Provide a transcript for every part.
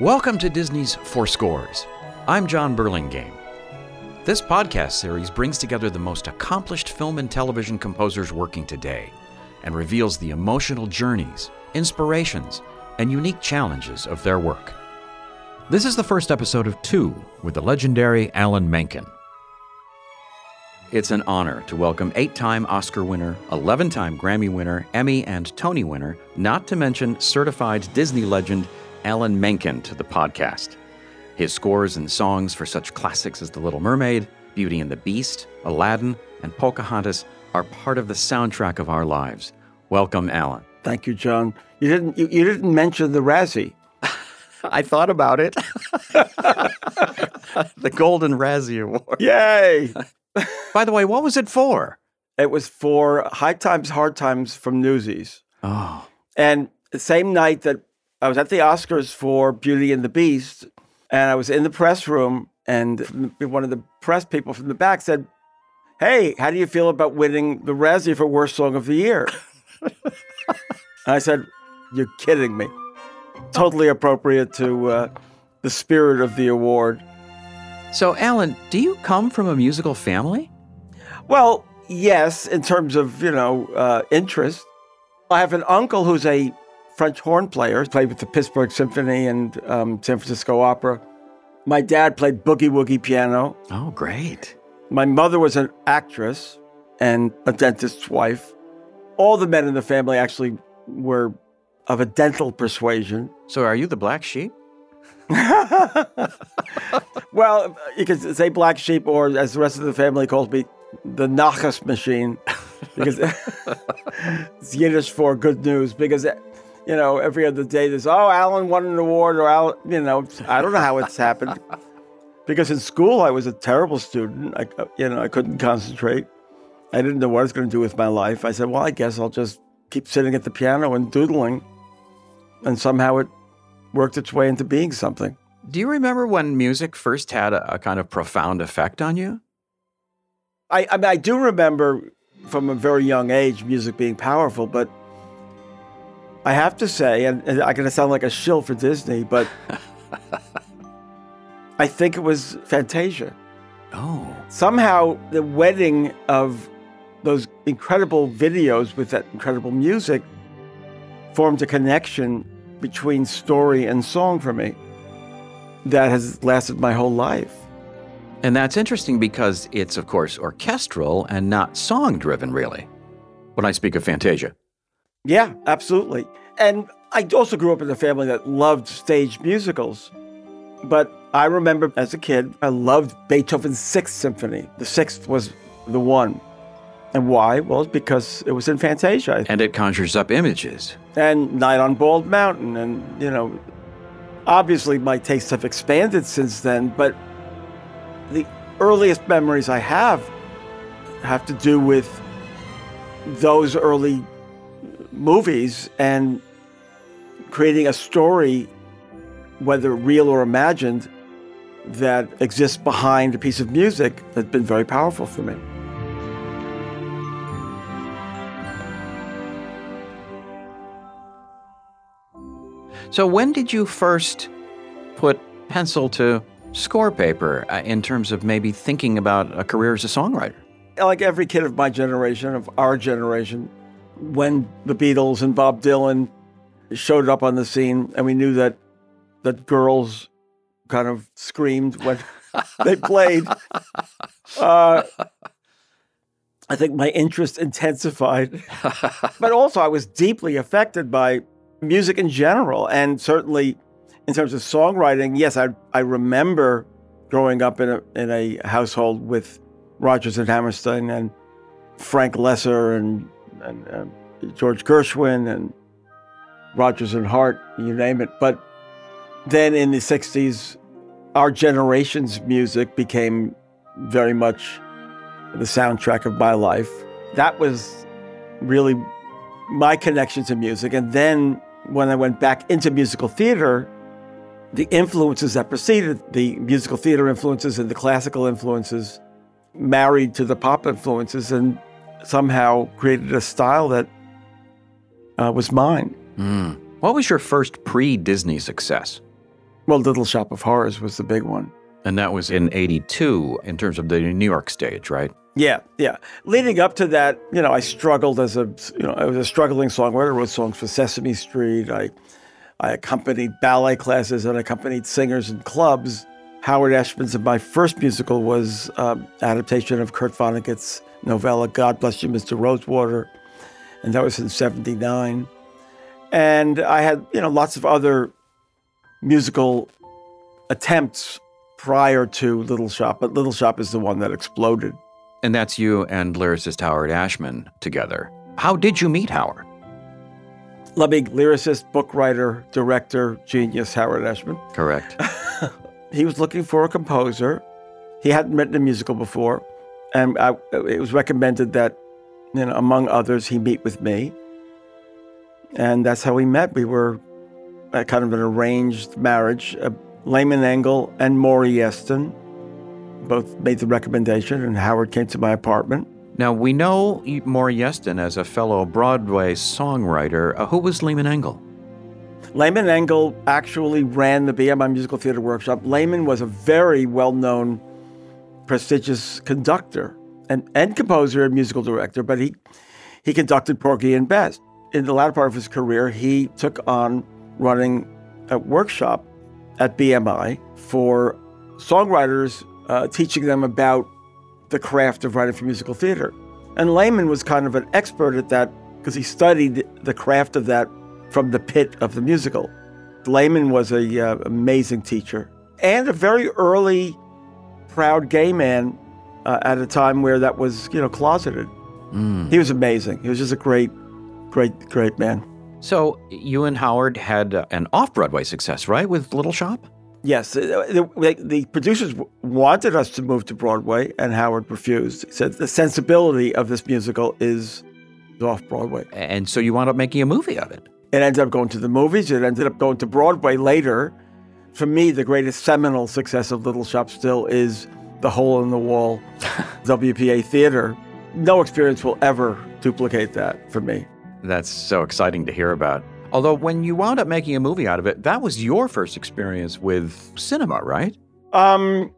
Welcome to Disney's Four Scores. I'm Jon Burlingame. This podcast series brings together the most accomplished film and television composers working today and reveals the emotional journeys, inspirations, and unique challenges of their work. This is the first episode of two with the legendary Alan Menken. It's an honor to welcome eight time Oscar winner, 11 time Grammy winner, Emmy, and Tony winner, not to mention certified Disney legend Alan Menken to the podcast. His scores and songs for such classics as The Little Mermaid, Beauty and the Beast, Aladdin, and Pocahontas are part of the soundtrack of our lives. Welcome, Alan. Thank you, Jon. You didn't you, you didn't mention the Razzie. I thought about it. the Golden Razzie Award. Yay! By the way, what was it for? It was for High Times, Hard Times from Newsies. Oh. And the same night that I was at the Oscars for Beauty and the Beast, and I was in the press room, and one of the press people from the back said, Hey, how do you feel about winning the Razzie for Worst Song of the Year? and I said, You're kidding me. Totally appropriate to uh, the spirit of the award. So, Alan, do you come from a musical family? Well, yes, in terms of, you know, uh, interest. I have an uncle who's a French horn player, played with the Pittsburgh Symphony and um, San Francisco Opera. My dad played boogie woogie piano. Oh, great. My mother was an actress and a dentist's wife. All the men in the family actually were of a dental persuasion. So, are you the black sheep? well, you could say black sheep, or as the rest of the family calls me, the Nachas machine, because it's Yiddish for good news. Because you know, every other day there's, oh, Alan won an award, or Alan, you know, I don't know how it's happened. Because in school I was a terrible student. I, you know, I couldn't concentrate. I didn't know what I was going to do with my life. I said, well, I guess I'll just keep sitting at the piano and doodling. And somehow it worked its way into being something. Do you remember when music first had a, a kind of profound effect on you? I, I, mean, I do remember from a very young age music being powerful, but I have to say, and, and I'm going to sound like a shill for Disney, but I think it was Fantasia. Oh. Somehow, the wedding of those incredible videos with that incredible music formed a connection between story and song for me that has lasted my whole life. And that's interesting because it's, of course, orchestral and not song driven, really, when I speak of Fantasia. Yeah, absolutely. And I also grew up in a family that loved stage musicals. But I remember as a kid, I loved Beethoven's Sixth Symphony. The sixth was the one. And why? Well, because it was in Fantasia. And it conjures up images. And Night on Bald Mountain. And, you know, obviously my tastes have expanded since then, but the earliest memories I have have to do with those early movies and creating a story, whether real or imagined, that exists behind a piece of music has been very powerful for me. So, when did you first put pencil to score paper uh, in terms of maybe thinking about a career as a songwriter? Like every kid of my generation, of our generation, when the Beatles and Bob Dylan showed up on the scene, and we knew that that girls kind of screamed when they played. Uh, I think my interest intensified, but also I was deeply affected by music in general, and certainly in terms of songwriting. Yes, I I remember growing up in a in a household with Rodgers and Hammerstein and Frank Loesser and and uh, George Gershwin and Rodgers and Hart, you name it. But then in the 60s, our generation's music became very much the soundtrack of my life. That was really my connection to music. And then when I went back into musical theater, the influences that preceded the musical theater influences and the classical influences married to the pop influences and somehow created a style that uh, was mine. Mm. What was your first pre Disney success? Well, Little Shop of Horrors was the big one. And that was in 82 in terms of the New York stage, right? Yeah, yeah. Leading up to that, you know, I struggled as a, you know, I was a struggling songwriter. I wrote songs for Sesame Street. I, I accompanied ballet classes and accompanied singers in clubs. Howard Ashman's and my first musical was um, adaptation of Kurt Vonnegut's novella "God Bless You, Mr. Rosewater," and that was in '79. And I had, you know, lots of other musical attempts prior to Little Shop, but Little Shop is the one that exploded. And that's you and lyricist Howard Ashman together. How did you meet Howard? Loving lyricist, book writer, director, genius Howard Ashman. Correct. he was looking for a composer. He hadn't written a musical before, and I, it was recommended that, you know, among others, he meet with me. And that's how we met. We were kind of an arranged marriage. Uh, Lehman Engel and Maury Yeston both made the recommendation, and Howard came to my apartment. Now, we know Maury Yeston as a fellow Broadway songwriter. Uh, who was Lehman Engel? Lehman Engel actually ran the BMI Musical Theater Workshop. Lehman was a very well known, prestigious conductor and, and composer and musical director, but he, he conducted Porgy and Bess. In the latter part of his career, he took on running a workshop at BMI for songwriters, uh, teaching them about the craft of writing for musical theater. And Lehman was kind of an expert at that because he studied the craft of that from the pit of the musical. Lehman was a uh, amazing teacher and a very early proud gay man uh, at a time where that was you know closeted. Mm. He was amazing. He was just a great, great, great man. So you and Howard had uh, an off-Broadway success, right, with Little Shop? Yes, the, the, the, producers wanted us to move to Broadway, and Howard refused. He said the sensibility of this musical is off Broadway. And so you wound up making a movie of it. It ended up going to the movies. It ended up going to Broadway later. For me, the greatest seminal success of Little Shop still is the hole in the wall WPA theater. No experience will ever duplicate that for me. That's so exciting to hear about. Although, when you wound up making a movie out of it, that was your first experience with cinema, right? Um,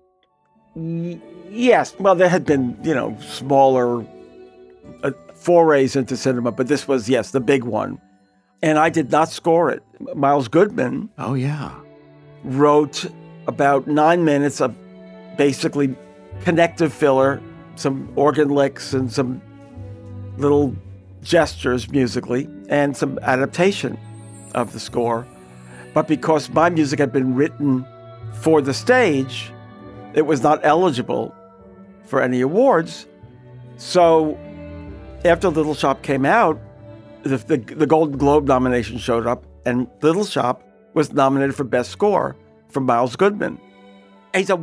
y- yes. Well, there had been, you know, smaller uh, forays into cinema, but this was, yes, the big one. And I did not score it. Miles Goodman. Oh, yeah. Wrote about nine minutes of basically connective filler, some organ licks and some little gestures musically and some adaptation of the score. But because my music had been written for the stage, it was not eligible for any awards. So after Little Shop came out, the, the, the Golden Globe nomination showed up, and Little Shop was nominated for Best Score from Miles Goodman. He's a,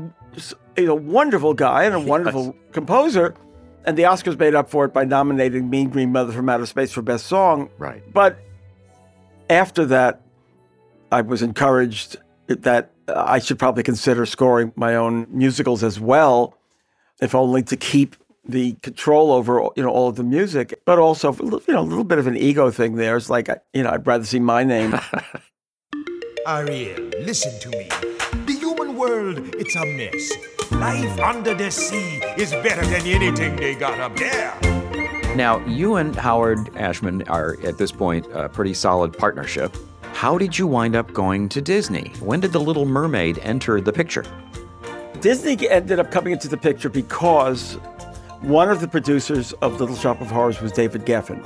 he's a wonderful guy and a wonderful yes. composer and the Oscars made up for it by nominating Mean Green Mother from Outer Space for Best Song. Right. But after that, I was encouraged that uh, I should probably consider scoring my own musicals as well, if only to keep the control over you know all of the music, but also you know a little bit of an ego thing there. It's like you know I'd rather see my name. Ariel, listen to me. The human world, it's a mess. Life under the sea is better than anything they got up there. Now, you and Howard Ashman are at this point a pretty solid partnership. How did you wind up going to Disney? When did The Little Mermaid enter the picture? Disney ended up coming into the picture because one of the producers of Little Shop of Horrors was David Geffen.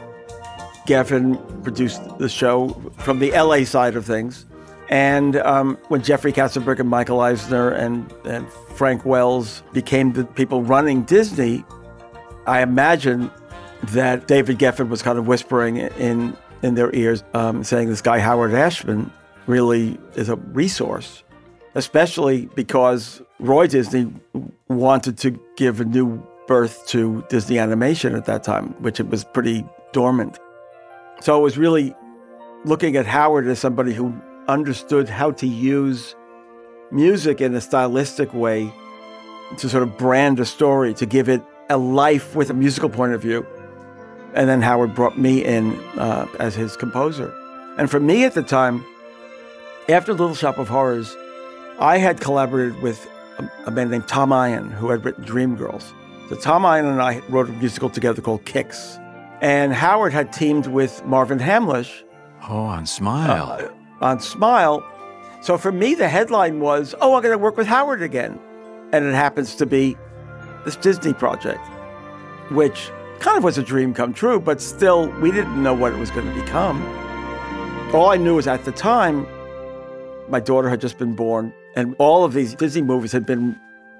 Geffen produced the show from the LA side of things. And um, when Jeffrey Katzenberg and Michael Eisner and, and Frank Wells became the people running Disney, I imagine that David Geffen was kind of whispering in in their ears, um, saying this guy Howard Ashman really is a resource, especially because Roy Disney wanted to give a new birth to Disney animation at that time, which it was pretty dormant. So it was really looking at Howard as somebody who understood how to use music in a stylistic way to sort of brand a story, to give it a life with a musical point of view. And then Howard brought me in uh, as his composer. And for me at the time, after Little Shop of Horrors, I had collaborated with a, a man named Tom Eyen, who had written Dreamgirls. So Tom Eyen and I wrote a musical together called Kicks. And Howard had teamed with Marvin Hamlisch Oh, on Smile. uh, on Smile. So for me, the headline was, "Oh, I'm going to work with Howard again," and it happens to be this Disney project, which kind of was a dream come true, but still, we didn't know what it was going to become. All I knew was at the time, my daughter had just been born, and all of these Disney movies had been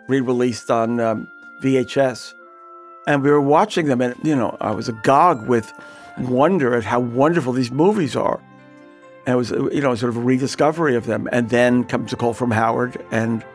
re-released on um, VHS, and we were watching them, and you know, I was agog with wonder at how wonderful these movies are. And it was, you know, sort of a rediscovery of them. And then comes a call from Howard, and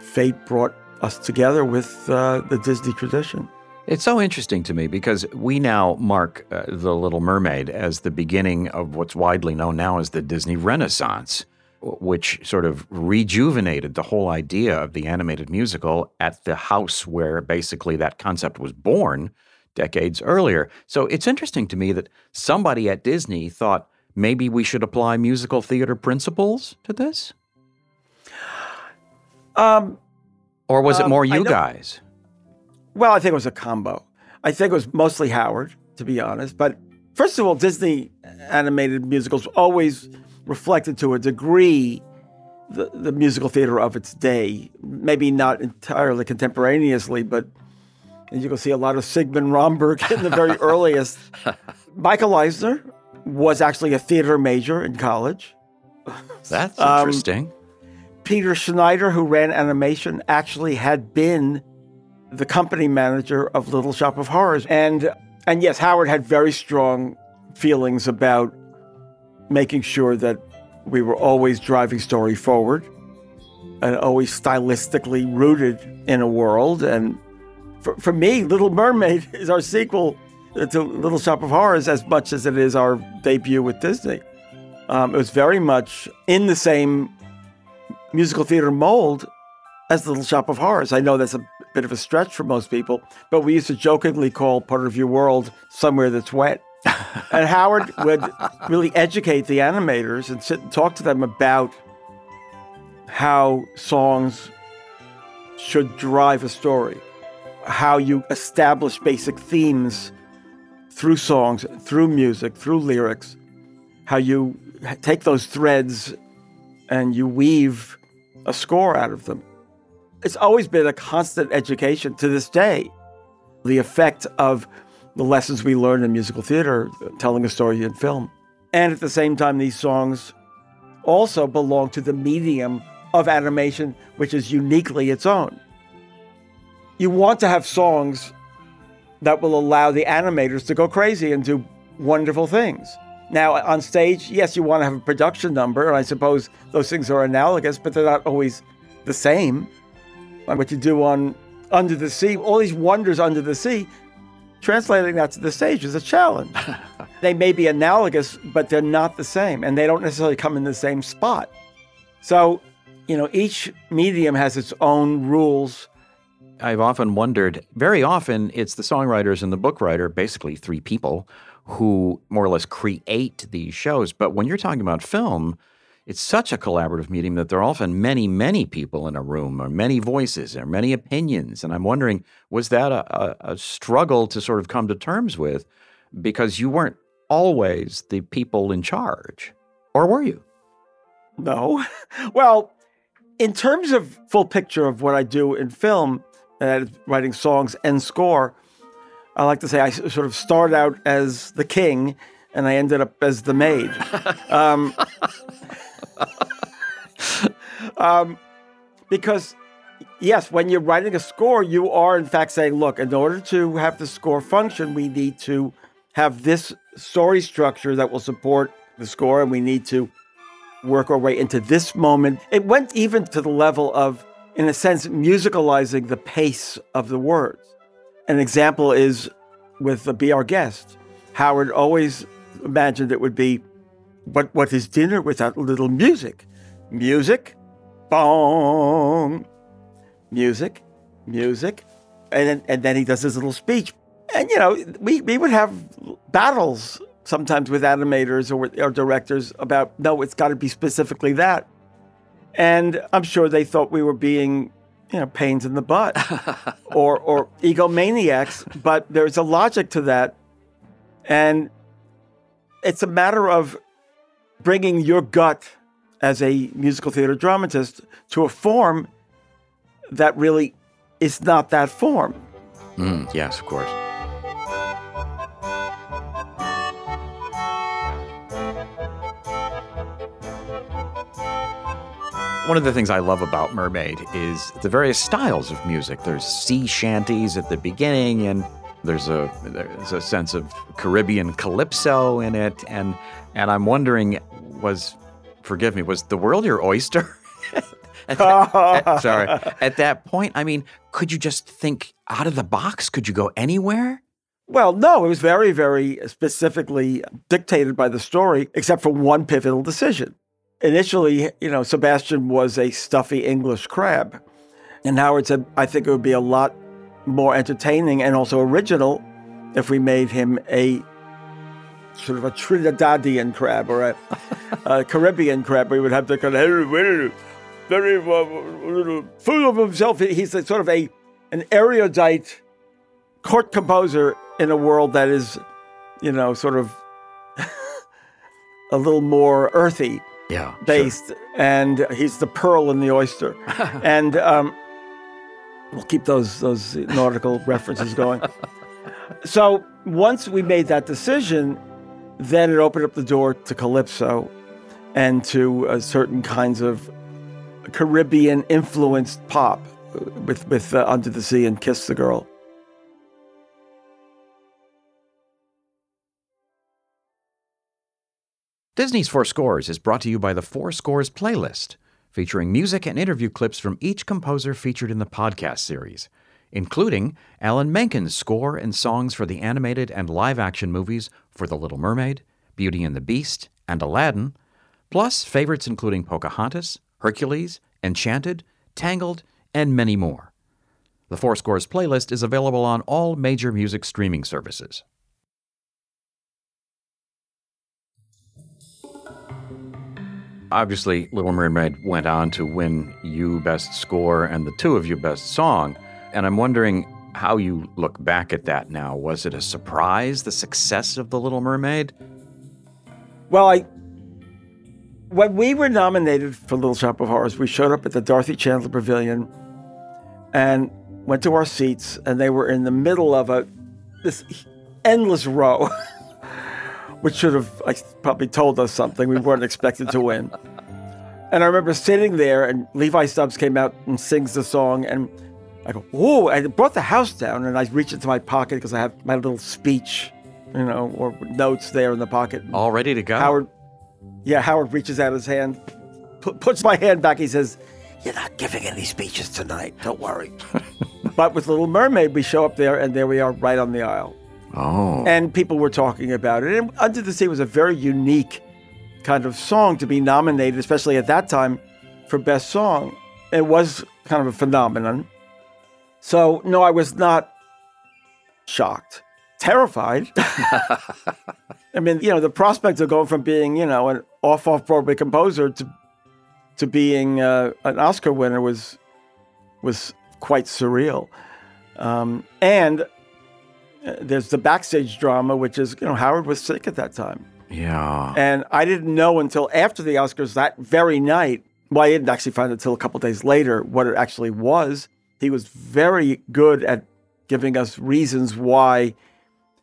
fate brought us together with uh, the Disney tradition. It's so interesting to me because we now mark uh, The Little Mermaid as the beginning of what's widely known now as the Disney Renaissance, which sort of rejuvenated the whole idea of the animated musical at the house where basically that concept was born decades earlier. So it's interesting to me that somebody at Disney thought maybe we should apply musical theater principles to this? Um, Or was it Um, more you guys? well, I think it was a combo. I think it was mostly Howard, to be honest. But first of all, Disney animated musicals always reflected to a degree the, the musical theater of its day. Maybe not entirely contemporaneously, but you can see a lot of Sigmund Romberg in the very earliest. Michael Eisner was actually a theater major in college. That's Um, interesting. Peter Schneider, who ran animation, actually had been the company manager of Little Shop of Horrors. And and yes, Howard had very strong feelings about making sure that we were always driving story forward and always stylistically rooted in a world. And for, for me, Little Mermaid is our sequel to Little Shop of Horrors as much as it is our debut with Disney. Um, it was very much in the same musical theater mold as Little Shop of Horrors. I know that's a bit of a stretch for most people, but we used to jokingly call part of your world somewhere that's wet. and Howard would really educate the animators and sit and talk to them about how songs should drive a story, how you establish basic themes through songs, through music, through lyrics, how you take those threads and you weave a score out of them. It's always been a constant education to this day. The effect of the lessons we learn in musical theater, telling a story in film. And at the same time, these songs also belong to the medium of animation, which is uniquely its own. You want to have songs that will allow the animators to go crazy and do wonderful things. Now, on stage, yes, you want to have a production number, and I suppose those things are analogous, but they're not always the same. Like what you do on Under the Sea, all these wonders under the sea, translating that to the stage is a challenge. they may be analogous, but they're not the same, and they don't necessarily come in the same spot. So, you know, each medium has its own rules. I've often wondered, very often it's the songwriters and the book writer, basically three people, who more or less create these shows. But when you're talking about film, it's such a collaborative medium that there are often many, many people in a room, or many voices, or many opinions. And I'm wondering, was that a, a, a struggle to sort of come to terms with because you weren't always the people in charge? Or were you? No. well, in terms of full picture of what I do in film, uh, writing songs and score, I like to say I sort of started out as the king and I ended up as the maid. um, um, because, yes, when you're writing a score, you are in fact saying, look, in order to have the score function, we need to have this story structure that will support the score, and we need to work our way into this moment. It went even to the level of, in a sense, musicalizing the pace of the words. An example is with the Be Our Guest. Howard always imagined it would be, but what is dinner without little music? Music, bong, music, music. And then, and then he does his little speech. And, you know, we, we would have battles sometimes with animators or, or directors about, no, it's got to be specifically that. And I'm sure they thought we were being, you know, pains in the butt or, or egomaniacs, but there's a logic to that. And it's a matter of bringing your gut as a musical theater dramatist to a form that really is not that form. Mm, yes, of course. One of the things I love about Mermaid is the various styles of music. There's sea shanties at the beginning, and there's a there's a sense of Caribbean calypso in it, and and I'm wondering, was forgive me, was the world your oyster? at that, at, sorry. At that point, I mean, could you just think out of the box? Could you go anywhere? Well, no, it was very, very specifically dictated by the story, except for one pivotal decision. Initially, you know, Sebastian was a stuffy English crab. And Howard said, I think it would be a lot more entertaining and also original if we made him a sort of a Trinidadian crab or a, a Caribbean crab. We would have the kind of very uh, full of himself. He's a, sort of a an erudite court composer in a world that is, you know, sort of a little more earthy yeah, based, sure. and he's the pearl in the oyster, and um, we'll keep those those nautical references going. So once we made that decision, then it opened up the door to calypso and to uh, certain kinds of Caribbean influenced pop with with uh, Under the Sea and Kiss the Girl. Disney's Four Scores is brought to you by the Four Scores playlist, featuring music and interview clips from each composer featured in the podcast series, including Alan Menken's score and songs for the animated and live action movies For the Little Mermaid, Beauty and the Beast, and Aladdin, plus favorites including Pocahontas, Hercules, Enchanted, Tangled, and many more. The Four Scores playlist is available on all major music streaming services. Obviously, Little Mermaid went on to win you Best Score and the two of you Best Song. And I'm wondering how you look back at that now. Was it a surprise, the success of The Little Mermaid? Well, I when we were nominated for Little Shop of Horrors, we showed up at the Dorothy Chandler Pavilion and went to our seats, and they were in the middle of a this endless row. which should have like, probably told us something. We weren't expected to win. And I remember sitting there, and Levi Stubbs came out and sings the song, and I go, "Whoa!" I brought the house down, and I reach into my pocket because I have my little speech, you know, or notes there in the pocket. All ready to go. Howard, yeah, Howard reaches out his hand, puts my hand back. He says, "You're not giving any speeches tonight. Don't worry." but with Little Mermaid, we show up there, and there we are, right on the aisle. Oh. And people were talking about it. And Under the Sea was a very unique kind of song to be nominated, especially at that time, for Best Song. It was kind of a phenomenon. So, no, I was not shocked, terrified. I mean, you know, the prospect of going from being, you know, an off off Broadway composer to to being uh, an Oscar winner was was quite surreal. Um, and there's the backstage drama, which is, you know, Howard was sick at that time. Yeah. And I didn't know until after the Oscars that very night. Well, I didn't actually find it until a couple days later what it actually was. He was very good at giving us reasons why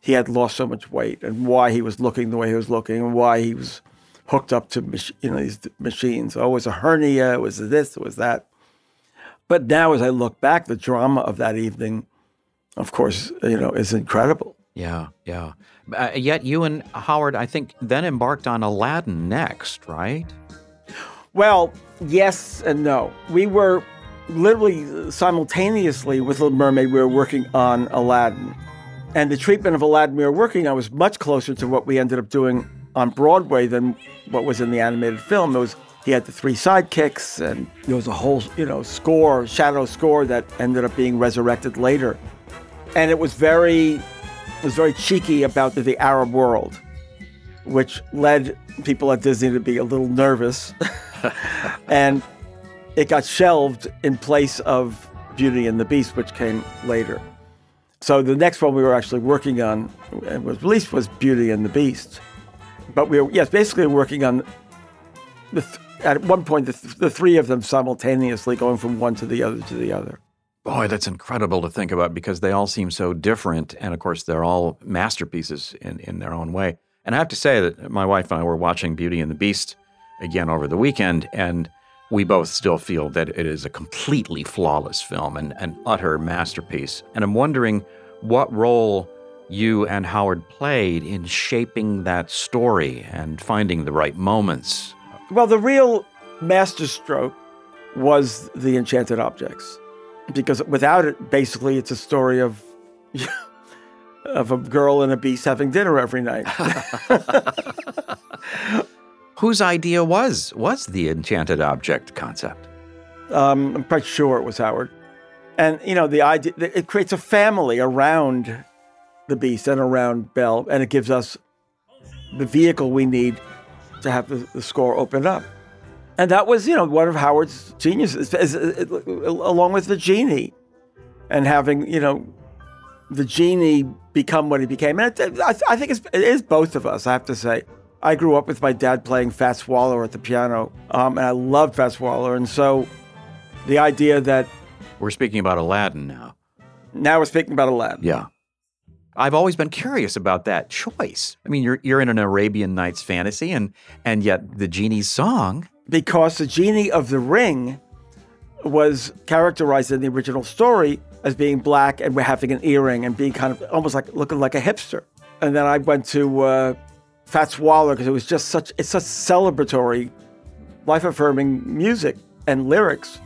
he had lost so much weight and why he was looking the way he was looking and why he was hooked up to you know these machines. Oh, it was a hernia. It was this. It was that. But now, as I look back, the drama of that evening of course, you know, is incredible. Yeah, yeah. Uh, yet you and Howard, I think, then embarked on Aladdin next, right? Well, yes and no. We were literally simultaneously with Little Mermaid, we were working on Aladdin. And the treatment of Aladdin we were working on was much closer to what we ended up doing on Broadway than what was in the animated film. It was he had the three sidekicks, and there was a whole, you know, score, shadow score that ended up being resurrected later and it was very was very cheeky about the, the Arab world, which led people at Disney to be a little nervous. and it got shelved in place of Beauty and the Beast, which came later. So the next one we were actually working on, and was released, was Beauty and the Beast. But we were, yes, basically working on the th- at one point the, th- the three of them simultaneously, going from one to the other to the other. Boy, that's incredible to think about because they all seem so different. And of course, they're all masterpieces in, in their own way. And I have to say that my wife and I were watching Beauty and the Beast again over the weekend, and we both still feel that it is a completely flawless film and an utter masterpiece. And I'm wondering what role you and Howard played in shaping that story and finding the right moments. Well, the real masterstroke was the enchanted objects, because without it, basically, it's a story of of a girl and a beast having dinner every night. Whose idea was was the enchanted object concept? Um, I'm quite sure it was Howard. And you know, the idea it creates a family around the beast and around Belle, and it gives us the vehicle we need to have the, the score open up. And that was, you know, one of Howard's geniuses, along with the genie, and having, you know, the genie become what he became. And it, I, I, think it's, it is both of us, I have to say. I grew up with my dad playing Fats Waller at the piano, um, and I loved Fats Waller. And so the idea that. We're speaking about Aladdin now. Now we're speaking about Aladdin. Yeah. I've always been curious about that choice. I mean, you're you're in an Arabian Nights fantasy, and and yet the genie's song. Because the genie of the ring was characterized in the original story as being black and having an earring and being kind of almost like looking like a hipster. And then I went to uh, Fats Waller because it was just such it's such celebratory, life affirming music and lyrics.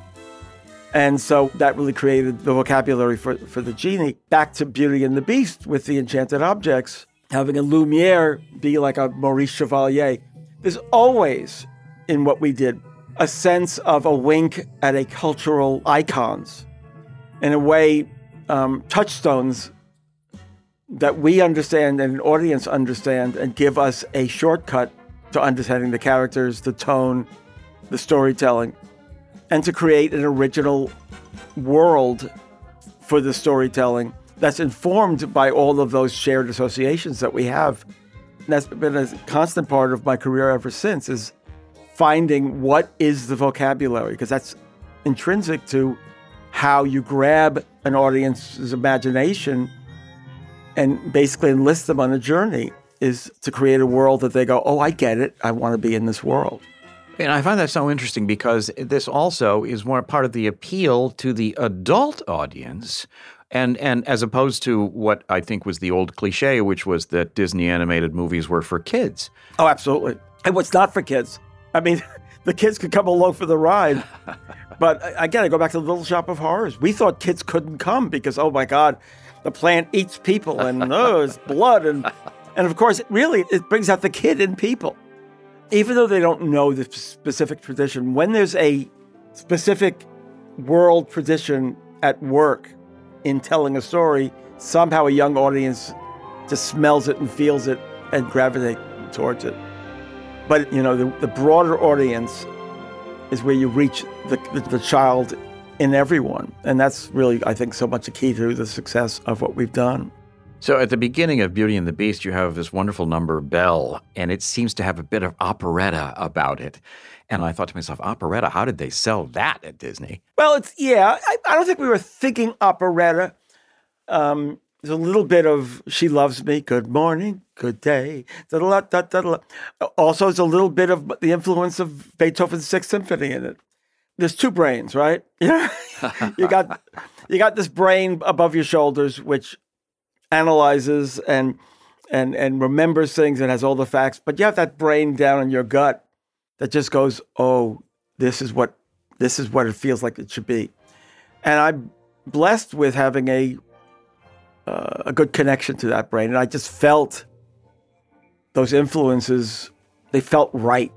And so that really created the vocabulary for, for the genie. Back to Beauty and the Beast with the enchanted objects, having a Lumiere be like a Maurice Chevalier. There's always, in what we did, a sense of a wink at a cultural icons. In a way, um, touchstones that we understand and an audience understand and give us a shortcut to understanding the characters, the tone, the storytelling and to create an original world for the storytelling that's informed by all of those shared associations that we have. And that's been a constant part of my career ever since is finding what is the vocabulary because that's intrinsic to how you grab an audience's imagination and basically enlist them on a journey is to create a world that they go, "Oh, I get it. I want to be in this world." And I find that so interesting because this also is more part of the appeal to the adult audience. And, and as opposed to what I think was the old cliche, which was that Disney animated movies were for kids. Oh, absolutely. And what's not for kids? I mean, the kids could come along for the ride. but again, I go back to the Little Shop of Horrors. We thought kids couldn't come because, oh my God, the plant eats people and oh, it's blood. And, and of course, really, it brings out the kid in people even though they don't know the specific tradition, when there's a specific world tradition at work in telling a story, somehow a young audience just smells it and feels it and gravitate towards it. But you know, the, the broader audience is where you reach the, the, the child in everyone, and that's really, I think, so much a key to the success of what we've done. So at the beginning of Beauty and the Beast, you have this wonderful number, Belle, and it seems to have a bit of operetta about it. And I thought to myself, operetta, how did they sell that at Disney? Well, it's, yeah, I, I don't think we were thinking operetta. Um, there's a little bit of She Loves Me, Good Morning, Good Day. Also, there's a little bit of the influence of Beethoven's Sixth Symphony in it. There's two brains, right? Yeah. you got you got this brain above your shoulders, which analyzes and and and remembers things and has all the facts, but you have that brain down in your gut that just goes, "Oh, this is what this is what it feels like it should be." And I'm blessed with having a a good connection to that brain, and I just felt those influences. They felt right,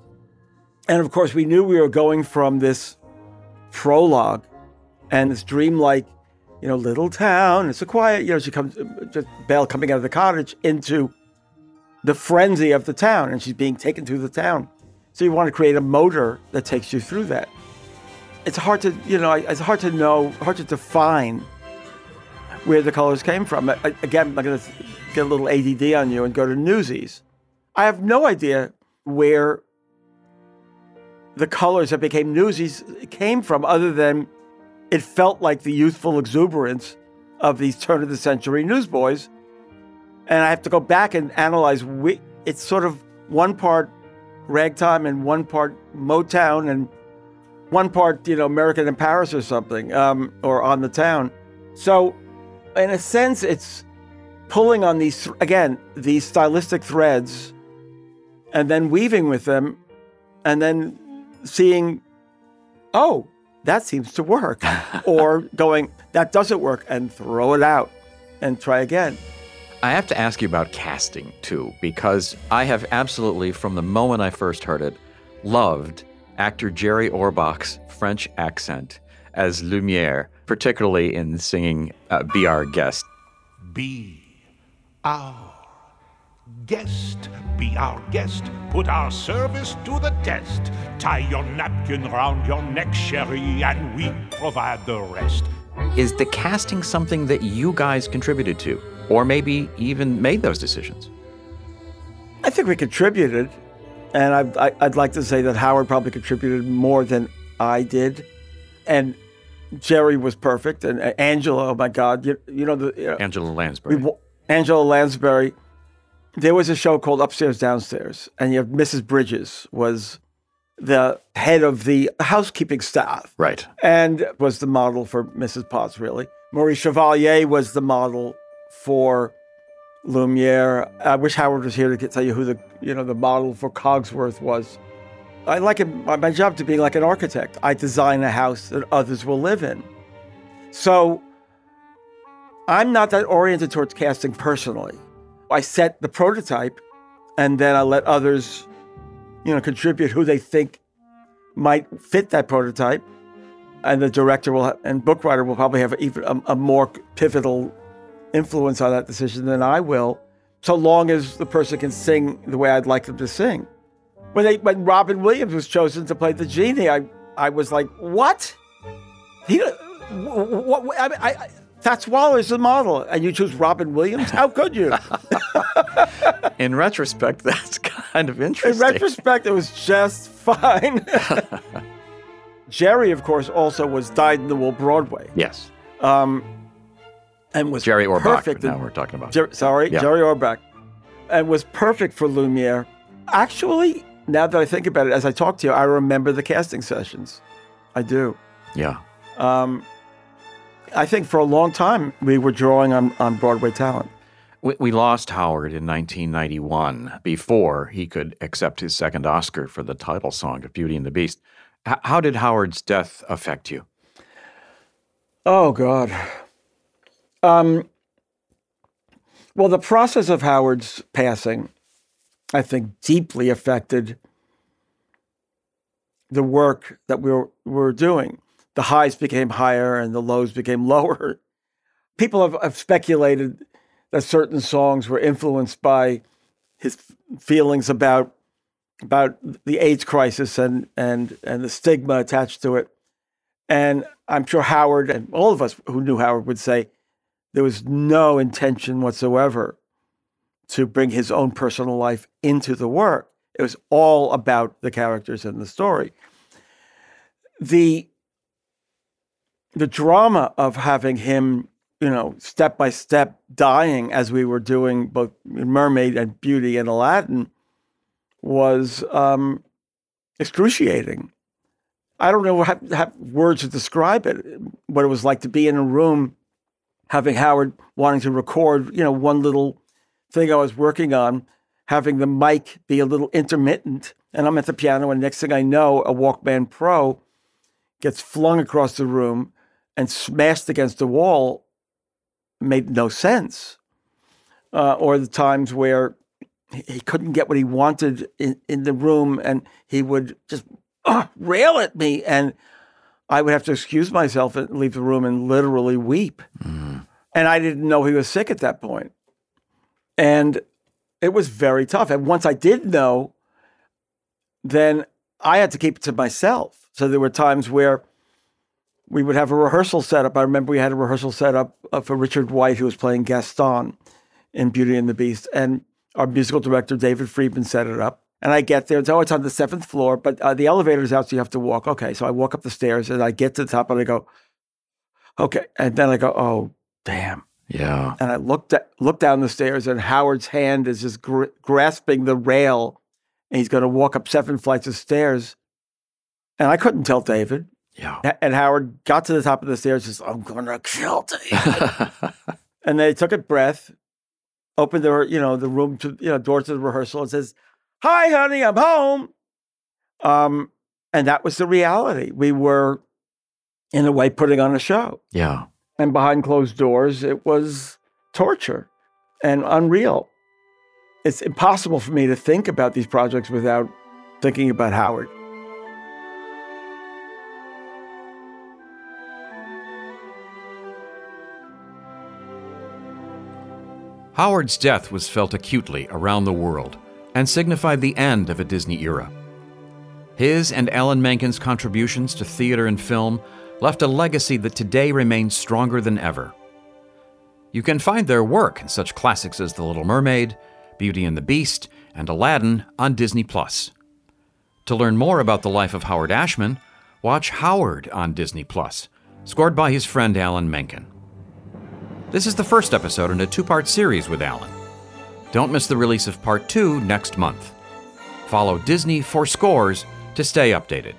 and of course, we knew we were going from this prologue and this dreamlike you know, little town. It's a quiet, you know, she comes, just Belle coming out of the cottage into the frenzy of the town, and she's being taken through the town. So you want to create a motor that takes you through that. it's hard to you know it's hard to know, hard to define where the colors came from. I, again, I'm going to get a little ADD on you and go to Newsies. I have no idea where the colors that became Newsies came from, other than it felt like the youthful exuberance of these turn of the century newsboys. And I have to go back and analyze. We, it's sort of one part ragtime and one part Motown and one part, you know, American in Paris or something, um, or on the town. So, in a sense, it's pulling on these again these stylistic threads, and then weaving with them, and then seeing, oh, that seems to work, or going that doesn't work, and throw it out, and try again. I have to ask you about casting too, because I have absolutely, from the moment I first heard it, loved actor Jerry Orbach's French accent as Lumiere, particularly in singing uh, Be Our Guest. Be our guest, be our guest, put our service to the test. Tie your napkin round your neck, Sherry, and we provide the rest. Is the casting something that you guys contributed to? or maybe even made those decisions? I think we contributed. And I, would like to say that Howard probably contributed more than I did. And Jerry was perfect. And uh, Angela, oh my God, you, you know, the, you know, Angela Lansbury. We, Angela Lansbury. There was a show called Upstairs Downstairs, and you have Mrs. Bridges was the head of the housekeeping staff. Right. And was the model for Mrs. Potts, really. Maurice Chevalier was the model for Lumiere. I wish Howard was here to tell you who the you know the model for Cogsworth was. I like it, my job to be like an architect. I design a house that others will live in. So I'm not that oriented towards casting personally. I set the prototype and then I let others, you know, contribute who they think might fit that prototype. And the director will and book writer will probably have even a, a more pivotal influence on that decision than I will, so long as the person can sing the way I'd like them to sing. When they when Robin Williams was chosen to play the genie, I I was like, what? He what? what I, I, Fats Waller's the model, and you choose Robin Williams? How could you? In retrospect, that's kind of interesting. In retrospect, it was just fine. Jerry, of course, also was dyed in the wool Broadway. Yes. Um, and was Jerry Orbach. Perfect. Now we're talking about. Jer- sorry, yeah. Jerry Orbach, and was perfect for Lumiere. Actually, now that I think about it, as I talk to you, I remember the casting sessions. I do. Yeah. Um, I think for a long time we were drawing on, on Broadway talent. We, we lost Howard in 1991 before he could accept his second Oscar for the title song of Beauty and the Beast. H- how did Howard's death affect you? Oh, God. Um, well, the process of Howard's passing, I think, deeply affected the work that we were, we were doing. The highs became higher and the lows became lower. People have, have speculated that certain songs were influenced by his feelings about about the AIDS crisis and and and the stigma attached to it. And I'm sure Howard and all of us who knew Howard would say there was no intention whatsoever to bring his own personal life into the work. It was all about the characters and the story. The the drama of having him, you know, step by step dying as we were doing both Mermaid and Beauty and Aladdin was um, excruciating. I don't know have, have words to describe it. What it was like to be in a room having Howard wanting to record, you know, one little thing I was working on, having the mic be a little intermittent, and I'm at the piano, and next thing I know, a Walkman Pro gets flung across the room and smashed against the wall. Made no sense. Uh, or the times where he couldn't get what he wanted in, in the room, and he would just uh, rail at me, and I would have to excuse myself and leave the room and literally weep. Mm. And I didn't know he was sick at that point. And it was very tough. And once I did know, then I had to keep it to myself. So there were times where we would have a rehearsal set up. I remember we had a rehearsal set up uh, for Richard White, who was playing Gaston in Beauty and the Beast. And our musical director, David Friedman, set it up. And I get there. It's, oh, it's on the seventh floor, but uh, the elevator's out, so you have to walk. Okay. So I walk up the stairs and I get to the top and I go, okay. And then I go, oh, damn. Yeah. And I looked at, look down the stairs, and Howard's hand is just gr- grasping the rail, and he's going to walk up seven flights of stairs. And I couldn't tell David. Yeah. And Howard got to the top of the stairs, just I'm going to kill David. and they took a breath, opened the you know the room to you know door to the rehearsal, and says, "Hi, honey, I'm home." Um, and that was the reality. We were, in a way, putting on a show yeah. And behind closed doors, it was torture and unreal. It's impossible for me to think about these projects without thinking about Howard. Howard's death was felt acutely around the world and signified the end of a Disney era. His and Alan Menken's contributions to theater and film left a legacy that today remains stronger than ever. You can find their work in such classics as The Little Mermaid, Beauty and the Beast, and Aladdin on Disney Plus. To learn more about the life of Howard Ashman, watch Howard on Disney Plus, scored by his friend Alan Menken. This is the first episode in a two part series with Alan. Don't miss the release of part two next month. Follow Disney for scores to stay updated.